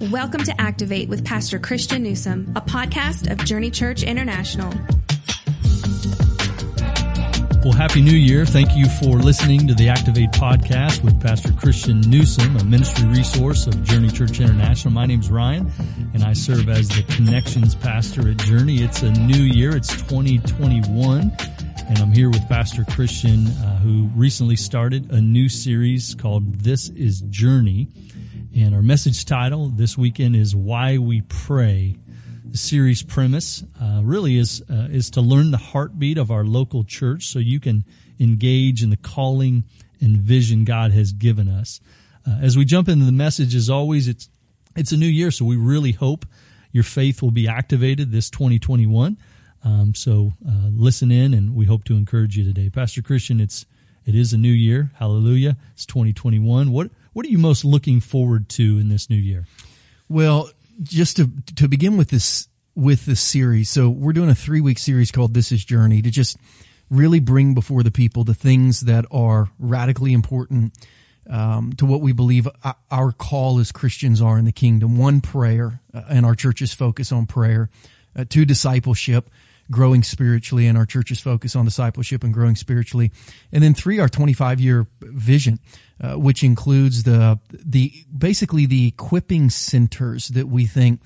Welcome to Activate with Pastor Christian Newsom, a podcast of Journey Church International. Well, Happy New Year. Thank you for listening to the Activate podcast with Pastor Christian Newsom, a ministry resource of Journey Church International. My name is Ryan and I serve as the connections pastor at Journey. It's a new year. It's 2021 and I'm here with Pastor Christian, uh, who recently started a new series called This is Journey. And our message title this weekend is Why We Pray. The series premise uh, really is uh, is to learn the heartbeat of our local church, so you can engage in the calling and vision God has given us. Uh, as we jump into the message, as always, it's it's a new year, so we really hope your faith will be activated this 2021. Um, so uh, listen in, and we hope to encourage you today, Pastor Christian. It's it is a new year. Hallelujah! It's 2021. What what are you most looking forward to in this new year? Well, just to to begin with this with this series, so we're doing a three week series called "This Is Journey" to just really bring before the people the things that are radically important um, to what we believe our call as Christians are in the kingdom. One, prayer, uh, and our church's focus on prayer. Uh, two, discipleship growing spiritually and our church's focus on discipleship and growing spiritually. And then three, our 25 year vision, uh, which includes the, the, basically the equipping centers that we think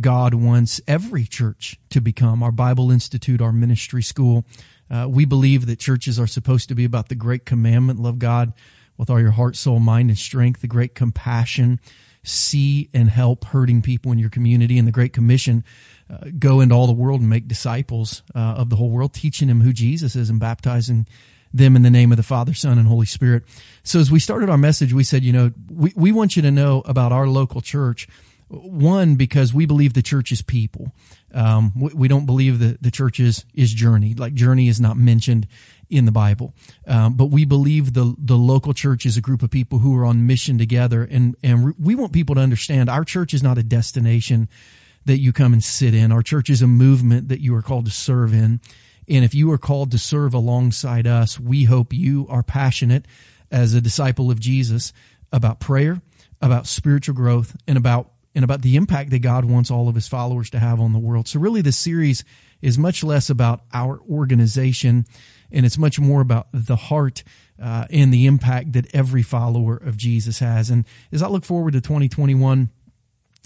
God wants every church to become. Our Bible Institute, our ministry school. Uh, we believe that churches are supposed to be about the great commandment, love God with all your heart, soul, mind, and strength, the great compassion, see and help hurting people in your community, and the great commission, uh, go into all the world and make disciples uh, of the whole world, teaching them who Jesus is and baptizing them in the name of the Father, Son, and Holy Spirit. So as we started our message, we said, you know, we, we want you to know about our local church. One, because we believe the church is people. Um, we, we, don't believe that the church is, is journey. Like journey is not mentioned in the Bible. Um, but we believe the, the local church is a group of people who are on mission together. And, and we want people to understand our church is not a destination that you come and sit in. Our church is a movement that you are called to serve in. And if you are called to serve alongside us, we hope you are passionate as a disciple of Jesus about prayer, about spiritual growth, and about and about the impact that God wants all of his followers to have on the world. So really this series is much less about our organization and it's much more about the heart uh, and the impact that every follower of Jesus has. And as I look forward to 2021,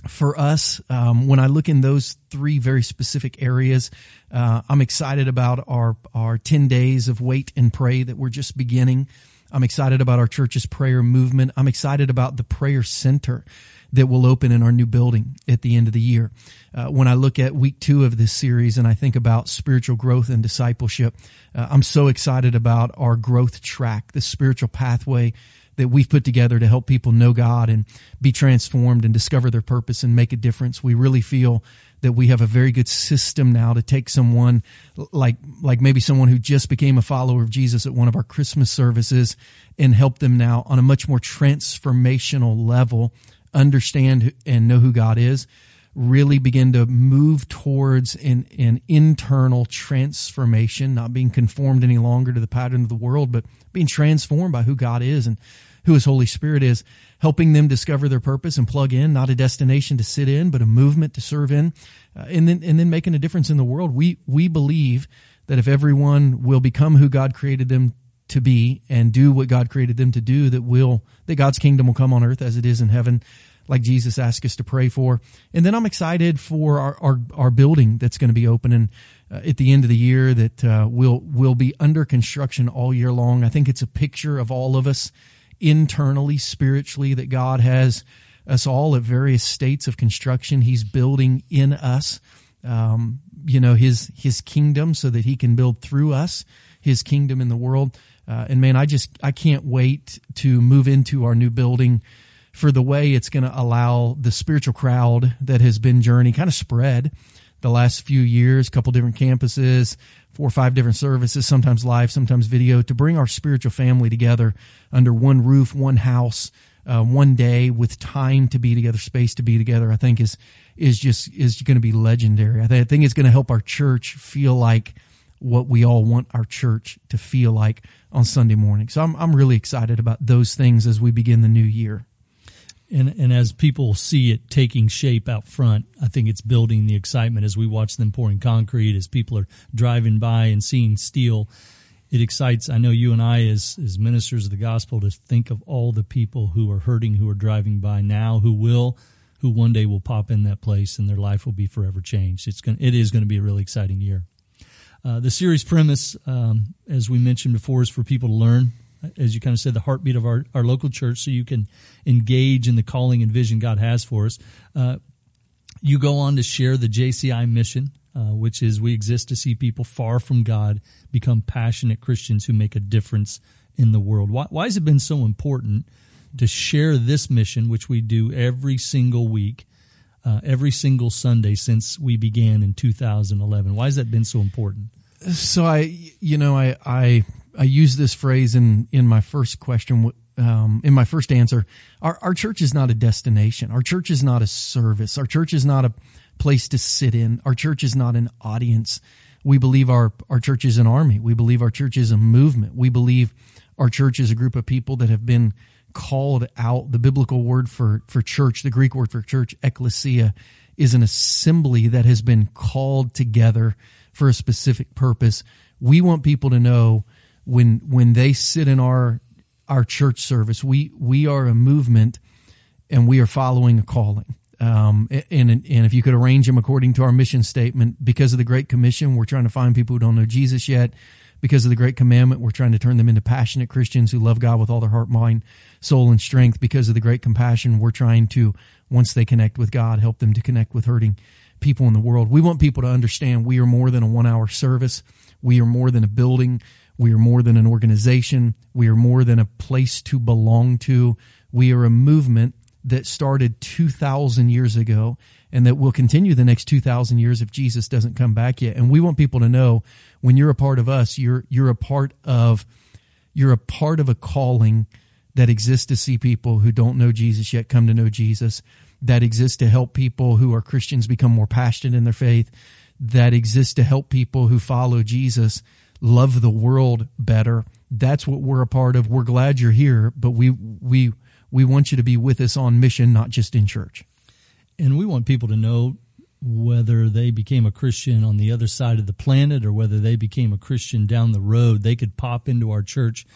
for us, um, when I look in those three very specific areas, uh, I'm excited about our our ten days of wait and pray that we're just beginning. I'm excited about our church's prayer movement. I'm excited about the prayer center that will open in our new building at the end of the year. Uh, when I look at week two of this series and I think about spiritual growth and discipleship, uh, I'm so excited about our growth track, the spiritual pathway that we've put together to help people know God and be transformed and discover their purpose and make a difference. We really feel that we have a very good system now to take someone like like maybe someone who just became a follower of Jesus at one of our Christmas services and help them now on a much more transformational level understand and know who God is really begin to move towards an, an internal transformation, not being conformed any longer to the pattern of the world, but being transformed by who God is and who his Holy Spirit is, helping them discover their purpose and plug in, not a destination to sit in, but a movement to serve in, uh, and then, and then making a difference in the world. We, we believe that if everyone will become who God created them to be and do what God created them to do, that will, that God's kingdom will come on earth as it is in heaven like Jesus asked us to pray for. And then I'm excited for our, our, our building that's going to be opening uh, at the end of the year that uh, will will be under construction all year long. I think it's a picture of all of us internally, spiritually, that God has us all at various states of construction. He's building in us, um, you know, his his kingdom, so that he can build through us his kingdom in the world. Uh, and man, I just I can't wait to move into our new building for the way it's going to allow the spiritual crowd that has been journey kind of spread the last few years, a couple different campuses, four or five different services, sometimes live, sometimes video, to bring our spiritual family together under one roof, one house, uh, one day with time to be together, space to be together. I think is is just is going to be legendary. I think, I think it's going to help our church feel like what we all want our church to feel like on Sunday morning. So I'm I'm really excited about those things as we begin the new year. And and as people see it taking shape out front, I think it's building the excitement as we watch them pouring concrete, as people are driving by and seeing steel. It excites. I know you and I, as as ministers of the gospel, to think of all the people who are hurting, who are driving by now, who will, who one day will pop in that place, and their life will be forever changed. It's going. It is going to be a really exciting year. Uh, the series premise, um, as we mentioned before, is for people to learn as you kind of said, the heartbeat of our, our local church so you can engage in the calling and vision God has for us. Uh, you go on to share the JCI mission, uh, which is we exist to see people far from God become passionate Christians who make a difference in the world. Why, why has it been so important to share this mission, which we do every single week, uh, every single Sunday since we began in 2011? Why has that been so important? So I, you know, I, I I use this phrase in in my first question, um, in my first answer. Our our church is not a destination. Our church is not a service. Our church is not a place to sit in. Our church is not an audience. We believe our our church is an army. We believe our church is a movement. We believe our church is a group of people that have been called out. The biblical word for for church, the Greek word for church, ecclesia, is an assembly that has been called together for a specific purpose. We want people to know when when they sit in our our church service, we we are a movement, and we are following a calling. Um, and and if you could arrange them according to our mission statement, because of the Great Commission, we're trying to find people who don't know Jesus yet. Because of the Great Commandment, we're trying to turn them into passionate Christians who love God with all their heart, mind, soul, and strength. Because of the Great Compassion, we're trying to, once they connect with God, help them to connect with hurting people in the world. We want people to understand we are more than a one hour service. We are more than a building. We are more than an organization. We are more than a place to belong to. We are a movement that started 2,000 years ago and that will continue the next 2,000 years if Jesus doesn't come back yet. And we want people to know when you're a part of us, you're, you're a part of, you're a part of a calling that exists to see people who don't know Jesus yet come to know Jesus, that exists to help people who are Christians become more passionate in their faith, that exists to help people who follow Jesus love the world better. That's what we're a part of. We're glad you're here, but we we we want you to be with us on mission, not just in church. And we want people to know whether they became a Christian on the other side of the planet or whether they became a Christian down the road, they could pop into our church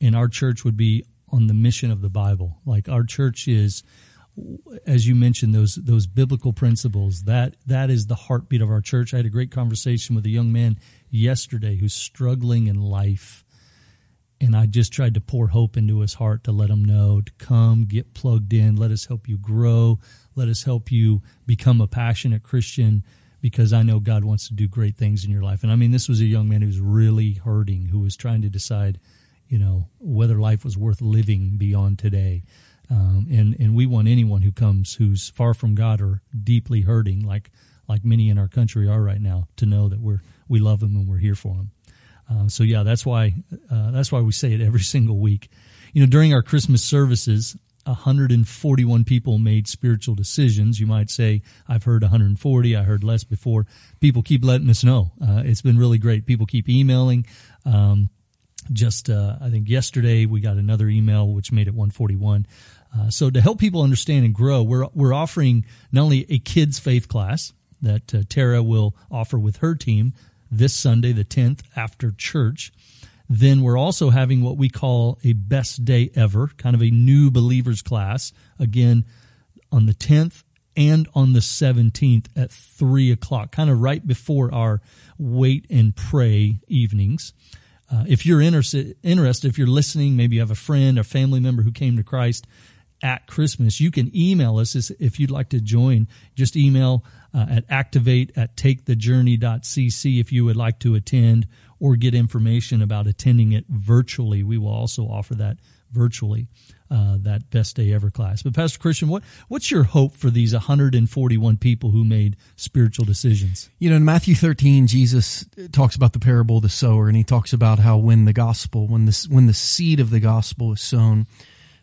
and our church would be on the mission of the Bible. Like our church is as you mentioned those those biblical principles that that is the heartbeat of our church. I had a great conversation with a young man yesterday who's struggling in life. And I just tried to pour hope into his heart to let him know to come, get plugged in, let us help you grow, let us help you become a passionate Christian because I know God wants to do great things in your life. And I mean, this was a young man who was really hurting, who was trying to decide, you know, whether life was worth living beyond today. Um, and and we want anyone who comes who's far from God or deeply hurting, like like many in our country are right now, to know that we're we love them and we're here for them. Uh, so yeah, that's why uh, that's why we say it every single week. You know, during our Christmas services, 141 people made spiritual decisions. You might say, I've heard 140. I heard less before. People keep letting us know. Uh, it's been really great. People keep emailing. Um, just, uh, I think yesterday we got another email which made it 141. Uh, so to help people understand and grow, we're, we're offering not only a kids faith class that uh, Tara will offer with her team, this Sunday, the 10th, after church. Then we're also having what we call a best day ever, kind of a new believers class, again on the 10th and on the 17th at 3 o'clock, kind of right before our wait and pray evenings. Uh, if you're interested, if you're listening, maybe you have a friend or family member who came to Christ at Christmas, you can email us if you'd like to join. Just email uh, at activate at takethejourney.cc if you would like to attend or get information about attending it virtually. We will also offer that virtually, uh, that best day ever class. But Pastor Christian, what, what's your hope for these 141 people who made spiritual decisions? You know, in Matthew 13, Jesus talks about the parable of the sower and he talks about how when the gospel, when this, when the seed of the gospel is sown,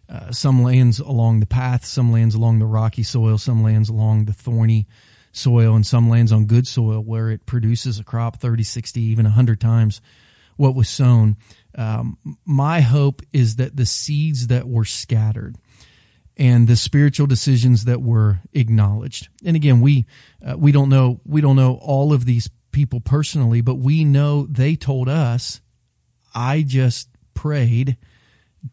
uh, some lands along the path, some lands along the rocky soil, some lands along the thorny soil, and some lands on good soil where it produces a crop 30, 60, even 100 times what was sown. Um, my hope is that the seeds that were scattered and the spiritual decisions that were acknowledged. And again, we uh, we don't know we don't know all of these people personally, but we know they told us, I just prayed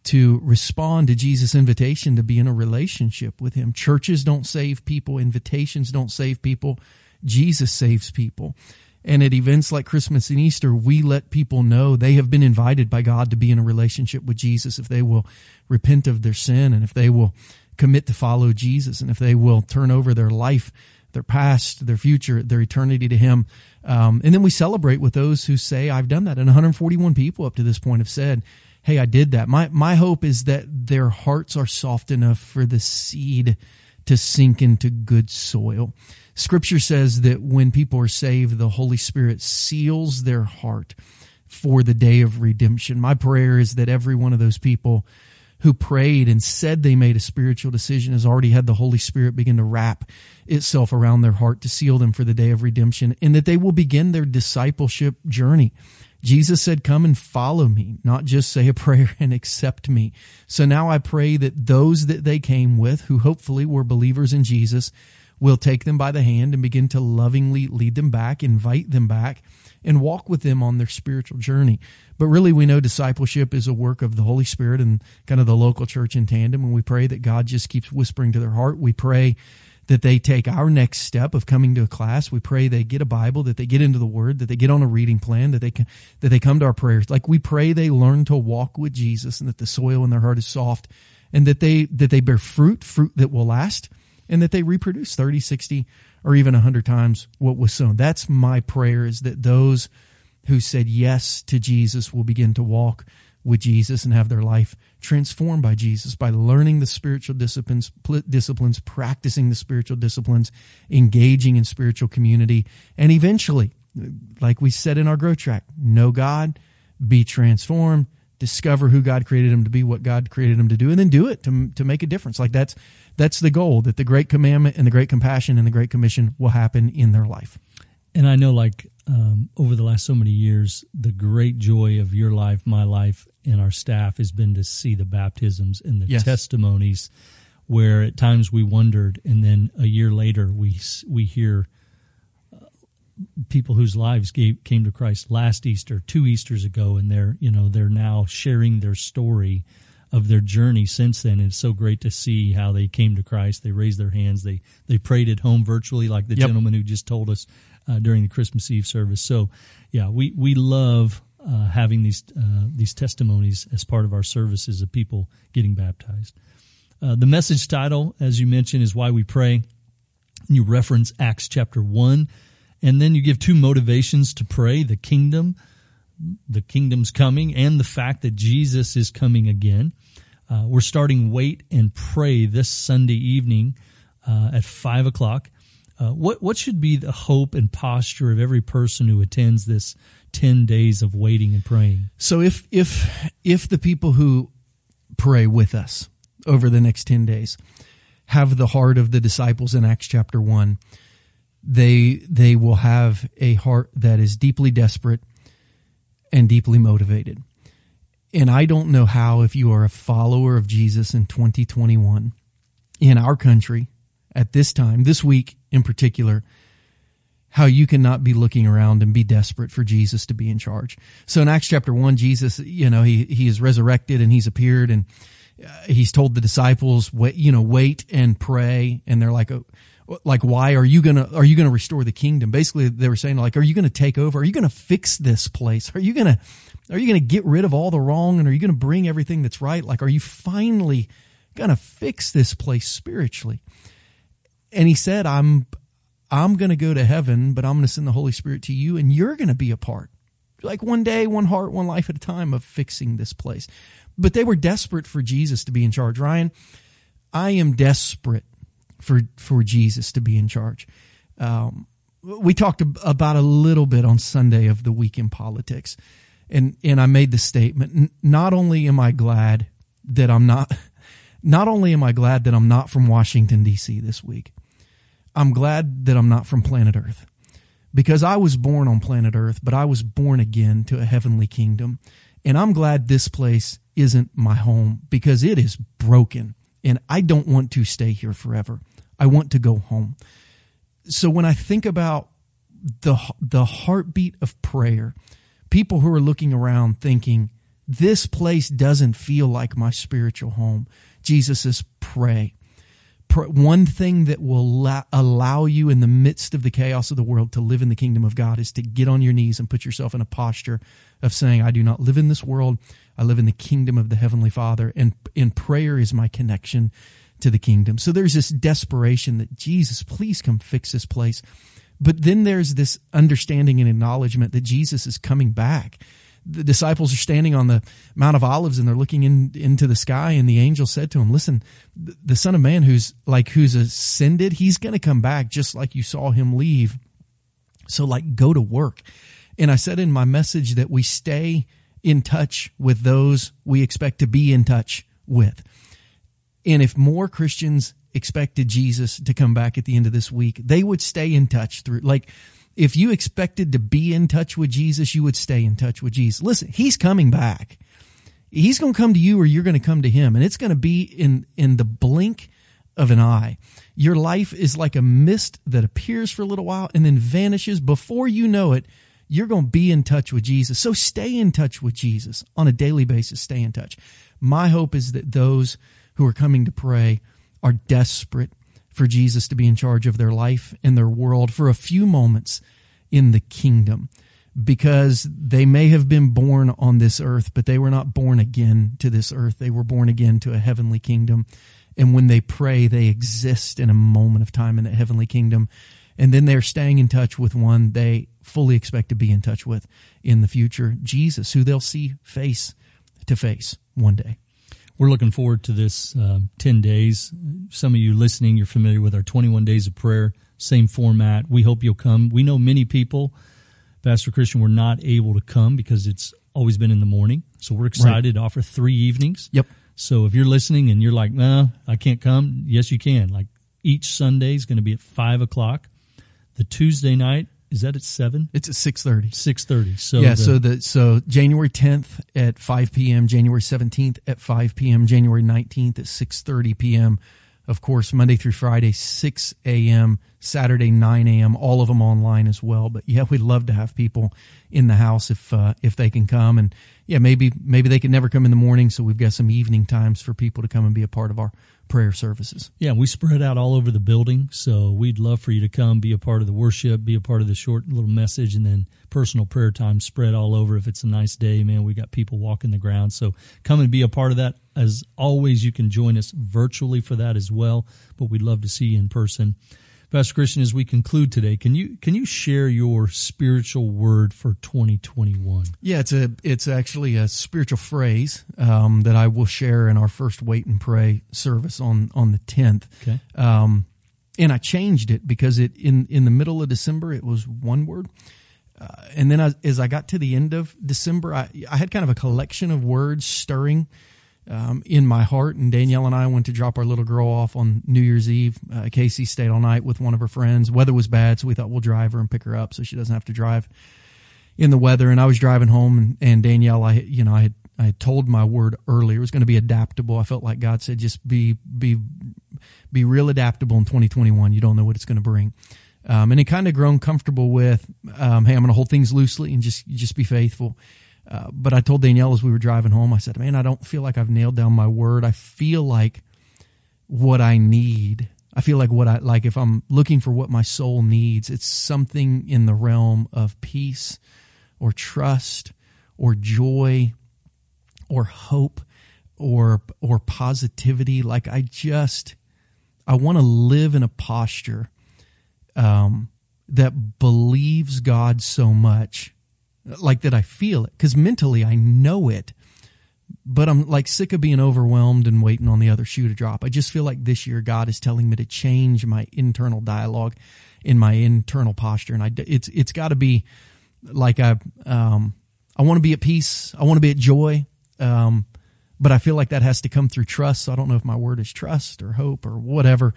to respond to Jesus' invitation to be in a relationship with him. Churches don't save people, invitations don't save people. Jesus saves people. And at events like Christmas and Easter, we let people know they have been invited by God to be in a relationship with Jesus if they will repent of their sin and if they will commit to follow Jesus and if they will turn over their life, their past, their future, their eternity to Him. Um, and then we celebrate with those who say, I've done that. And 141 people up to this point have said, Hey, I did that. My, my hope is that their hearts are soft enough for the seed to sink into good soil. Scripture says that when people are saved, the Holy Spirit seals their heart for the day of redemption. My prayer is that every one of those people who prayed and said they made a spiritual decision has already had the Holy Spirit begin to wrap itself around their heart to seal them for the day of redemption and that they will begin their discipleship journey. Jesus said, come and follow me, not just say a prayer and accept me. So now I pray that those that they came with, who hopefully were believers in Jesus, will take them by the hand and begin to lovingly lead them back, invite them back, and walk with them on their spiritual journey. But really, we know discipleship is a work of the Holy Spirit and kind of the local church in tandem. And we pray that God just keeps whispering to their heart. We pray that they take our next step of coming to a class. We pray they get a Bible, that they get into the Word, that they get on a reading plan, that they can, that they come to our prayers. Like we pray they learn to walk with Jesus and that the soil in their heart is soft and that they, that they bear fruit, fruit that will last and that they reproduce 30, 60, or even 100 times what was sown. That's my prayer is that those who said yes to Jesus will begin to walk with Jesus and have their life transformed by Jesus by learning the spiritual disciplines, disciplines, practicing the spiritual disciplines, engaging in spiritual community, and eventually, like we said in our growth track, know God, be transformed, discover who God created him to be, what God created him to do, and then do it to, to make a difference. Like that's, that's the goal that the great commandment and the great compassion and the great commission will happen in their life. And I know, like, um, over the last so many years, the great joy of your life, my life, and our staff has been to see the baptisms and the yes. testimonies where at times we wondered, and then a year later we we hear uh, people whose lives gave, came to Christ last Easter, two Easters ago, and they're you know they're now sharing their story of their journey since then. It's so great to see how they came to Christ. They raised their hands. They they prayed at home virtually, like the yep. gentleman who just told us uh, during the Christmas Eve service. So, yeah, we we love uh, having these uh, these testimonies as part of our services of people getting baptized. Uh, the message title, as you mentioned, is why we pray. You reference Acts chapter one, and then you give two motivations to pray: the kingdom, the kingdom's coming, and the fact that Jesus is coming again. Uh, we're starting wait and pray this Sunday evening uh, at five o'clock. Uh, what what should be the hope and posture of every person who attends this ten days of waiting and praying? So if if if the people who pray with us over the next ten days have the heart of the disciples in Acts chapter one, they they will have a heart that is deeply desperate and deeply motivated. And I don't know how if you are a follower of Jesus in 2021 in our country at this time, this week in particular, how you cannot be looking around and be desperate for Jesus to be in charge. So in Acts chapter one, Jesus, you know, he, he is resurrected and he's appeared and uh, he's told the disciples, wait, you know, wait and pray. And they're like, oh, like, why are you going to, are you going to restore the kingdom? Basically, they were saying like, are you going to take over? Are you going to fix this place? Are you going to, are you going to get rid of all the wrong and are you going to bring everything that's right? Like, are you finally going to fix this place spiritually? And he said, I'm, I'm going to go to heaven, but I'm going to send the Holy Spirit to you and you're going to be a part. Like one day, one heart, one life at a time of fixing this place. But they were desperate for Jesus to be in charge. Ryan, I am desperate for, for Jesus to be in charge. Um, we talked about a little bit on Sunday of the week in politics. And, and I made the statement, not only am I glad that I'm not, not only am I glad that I'm not from Washington DC this week, I'm glad that I'm not from planet Earth because I was born on planet Earth, but I was born again to a heavenly kingdom. And I'm glad this place isn't my home because it is broken and I don't want to stay here forever. I want to go home. So when I think about the the heartbeat of prayer, people who are looking around thinking this place doesn't feel like my spiritual home. Jesus says, pray. One thing that will allow you in the midst of the chaos of the world to live in the kingdom of God is to get on your knees and put yourself in a posture of saying, I do not live in this world. I live in the kingdom of the Heavenly Father. And, and prayer is my connection to the kingdom. So there's this desperation that Jesus, please come fix this place. But then there's this understanding and acknowledgement that Jesus is coming back the disciples are standing on the Mount of Olives and they're looking in, into the sky and the angel said to him, listen, the son of man who's like, who's ascended, he's going to come back just like you saw him leave. So like go to work. And I said in my message that we stay in touch with those we expect to be in touch with. And if more Christians expected Jesus to come back at the end of this week, they would stay in touch through like, if you expected to be in touch with Jesus, you would stay in touch with Jesus. Listen, he's coming back. He's going to come to you or you're going to come to him and it's going to be in, in the blink of an eye. Your life is like a mist that appears for a little while and then vanishes. Before you know it, you're going to be in touch with Jesus. So stay in touch with Jesus on a daily basis. Stay in touch. My hope is that those who are coming to pray are desperate for Jesus to be in charge of their life and their world for a few moments in the kingdom because they may have been born on this earth, but they were not born again to this earth. They were born again to a heavenly kingdom. And when they pray, they exist in a moment of time in that heavenly kingdom. And then they're staying in touch with one they fully expect to be in touch with in the future, Jesus, who they'll see face to face one day. We're looking forward to this uh, 10 days. Some of you listening, you're familiar with our 21 days of prayer, same format. We hope you'll come. We know many people, Pastor Christian, were not able to come because it's always been in the morning. So we're excited right. to offer three evenings. Yep. So if you're listening and you're like, nah, I can't come, yes, you can. Like each Sunday is going to be at five o'clock. The Tuesday night is that at seven? It's at six thirty. Six thirty. So yeah. The, so the so January tenth at five p.m., January seventeenth at five p.m., January nineteenth at six thirty p.m. Of course, Monday through Friday, six a.m., Saturday nine a.m. All of them online as well. But yeah, we'd love to have people in the house if uh, if they can come, and yeah, maybe maybe they can never come in the morning, so we've got some evening times for people to come and be a part of our prayer services. Yeah, we spread out all over the building, so we'd love for you to come, be a part of the worship, be a part of the short little message, and then personal prayer time spread all over. If it's a nice day, man, we got people walking the ground, so come and be a part of that. As always, you can join us virtually for that as well, but we'd love to see you in person. Pastor Christian, as we conclude today, can you can you share your spiritual word for 2021? Yeah, it's a it's actually a spiritual phrase um, that I will share in our first wait and pray service on on the 10th. Okay. Um, and I changed it because it in in the middle of December it was one word. Uh, and then I, as I got to the end of December, I, I had kind of a collection of words stirring um, in my heart. And Danielle and I went to drop our little girl off on New Year's Eve. Uh, Casey stayed all night with one of her friends. Weather was bad, so we thought we'll drive her and pick her up so she doesn't have to drive in the weather. And I was driving home, and, and Danielle, I you know I had I had told my word earlier. It was going to be adaptable. I felt like God said, just be be be real adaptable in 2021. You don't know what it's going to bring. Um, and it kind of grown comfortable with, um, hey, I'm going to hold things loosely and just just be faithful. Uh, but I told Danielle as we were driving home, I said, man, I don't feel like I've nailed down my word. I feel like what I need, I feel like what I, like if I'm looking for what my soul needs, it's something in the realm of peace or trust or joy or hope or, or positivity. Like I just, I want to live in a posture, um, that believes God so much like that I feel it because mentally I know it, but I'm like sick of being overwhelmed and waiting on the other shoe to drop. I just feel like this year God is telling me to change my internal dialogue in my internal posture, and I it's it's got to be like I um I want to be at peace, I want to be at joy, um, but I feel like that has to come through trust. So I don't know if my word is trust or hope or whatever.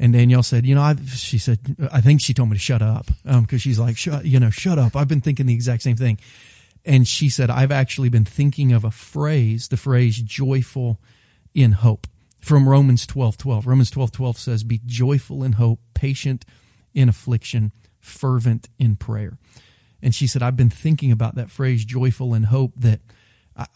And Danielle said, you know, I, she said, I think she told me to shut up. Um, cause she's like, shut, you know, shut up. I've been thinking the exact same thing. And she said, I've actually been thinking of a phrase, the phrase joyful in hope. from Romans 12 12. Romans 12 12 says, Be joyful in hope, patient in affliction, fervent in prayer. And she said, I've been thinking about that phrase, joyful in hope, that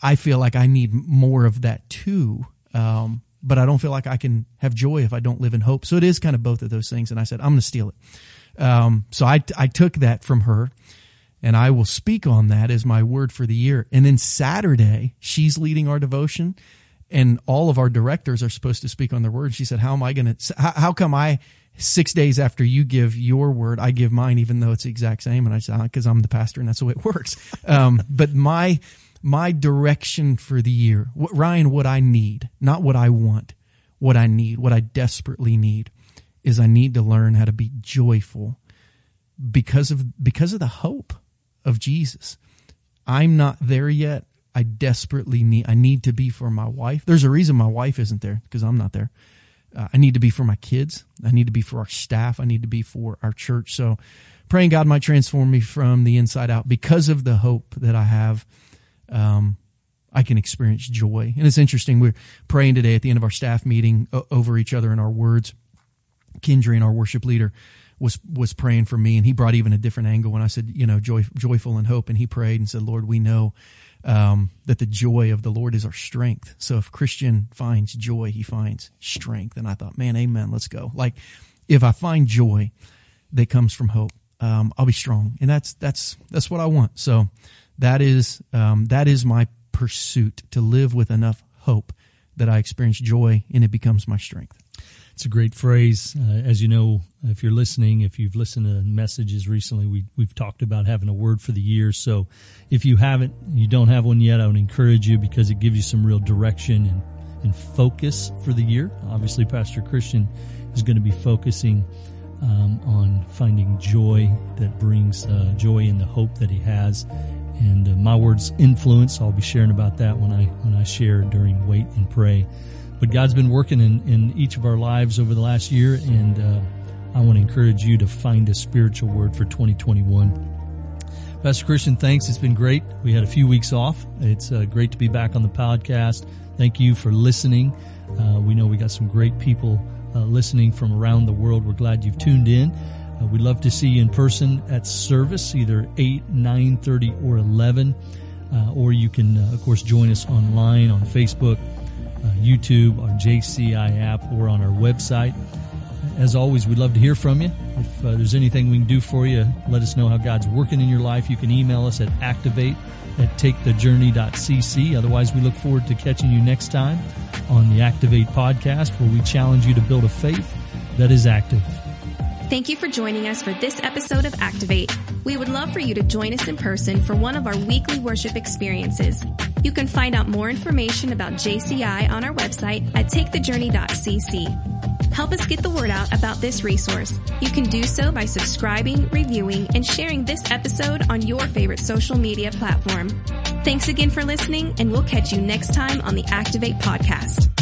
I feel like I need more of that too. Um, but I don't feel like I can have joy if I don't live in hope. So it is kind of both of those things. And I said, I'm going to steal it. Um, so I, I took that from her and I will speak on that as my word for the year. And then Saturday, she's leading our devotion and all of our directors are supposed to speak on their word. She said, how am I going to, how, come I, six days after you give your word, I give mine, even though it's the exact same. And I said, because I'm the pastor and that's the way it works. Um, but my, my direction for the year, what, Ryan, what I need, not what I want, what I need, what I desperately need is I need to learn how to be joyful because of, because of the hope of Jesus. I'm not there yet. I desperately need, I need to be for my wife. There's a reason my wife isn't there because I'm not there. Uh, I need to be for my kids. I need to be for our staff. I need to be for our church. So praying God might transform me from the inside out because of the hope that I have. Um, I can experience joy. And it's interesting. We're praying today at the end of our staff meeting over each other in our words. Kendry and our worship leader was, was praying for me and he brought even a different angle when I said, you know, joy, joyful and hope. And he prayed and said, Lord, we know um, that the joy of the Lord is our strength. So if Christian finds joy, he finds strength. And I thought, man, amen, let's go. Like if I find joy that comes from hope, um, I'll be strong. And that's, that's, that's what I want. So that is, um, that is my pursuit to live with enough hope that I experience joy and it becomes my strength. It's a great phrase. Uh, as you know, if you're listening, if you've listened to messages recently, we, we've talked about having a word for the year. So if you haven't, you don't have one yet, I would encourage you because it gives you some real direction and, and focus for the year. Obviously, Pastor Christian is going to be focusing um, on finding joy that brings uh, joy in the hope that he has. And uh, my words influence. I'll be sharing about that when I when I share during wait and pray. But God's been working in, in each of our lives over the last year, and uh, I want to encourage you to find a spiritual word for 2021. Pastor Christian, thanks. It's been great. We had a few weeks off. It's uh, great to be back on the podcast. Thank you for listening. Uh, we know we got some great people uh, listening from around the world. We're glad you've tuned in. Uh, we'd love to see you in person at service, either 8, 9, 30, or 11. Uh, or you can, uh, of course, join us online on Facebook, uh, YouTube, our JCI app, or on our website. As always, we'd love to hear from you. If uh, there's anything we can do for you, let us know how God's working in your life. You can email us at activate at takethejourney.cc. Otherwise, we look forward to catching you next time on the Activate podcast, where we challenge you to build a faith that is active. Thank you for joining us for this episode of Activate. We would love for you to join us in person for one of our weekly worship experiences. You can find out more information about JCI on our website at takethejourney.cc. Help us get the word out about this resource. You can do so by subscribing, reviewing, and sharing this episode on your favorite social media platform. Thanks again for listening, and we'll catch you next time on the Activate podcast.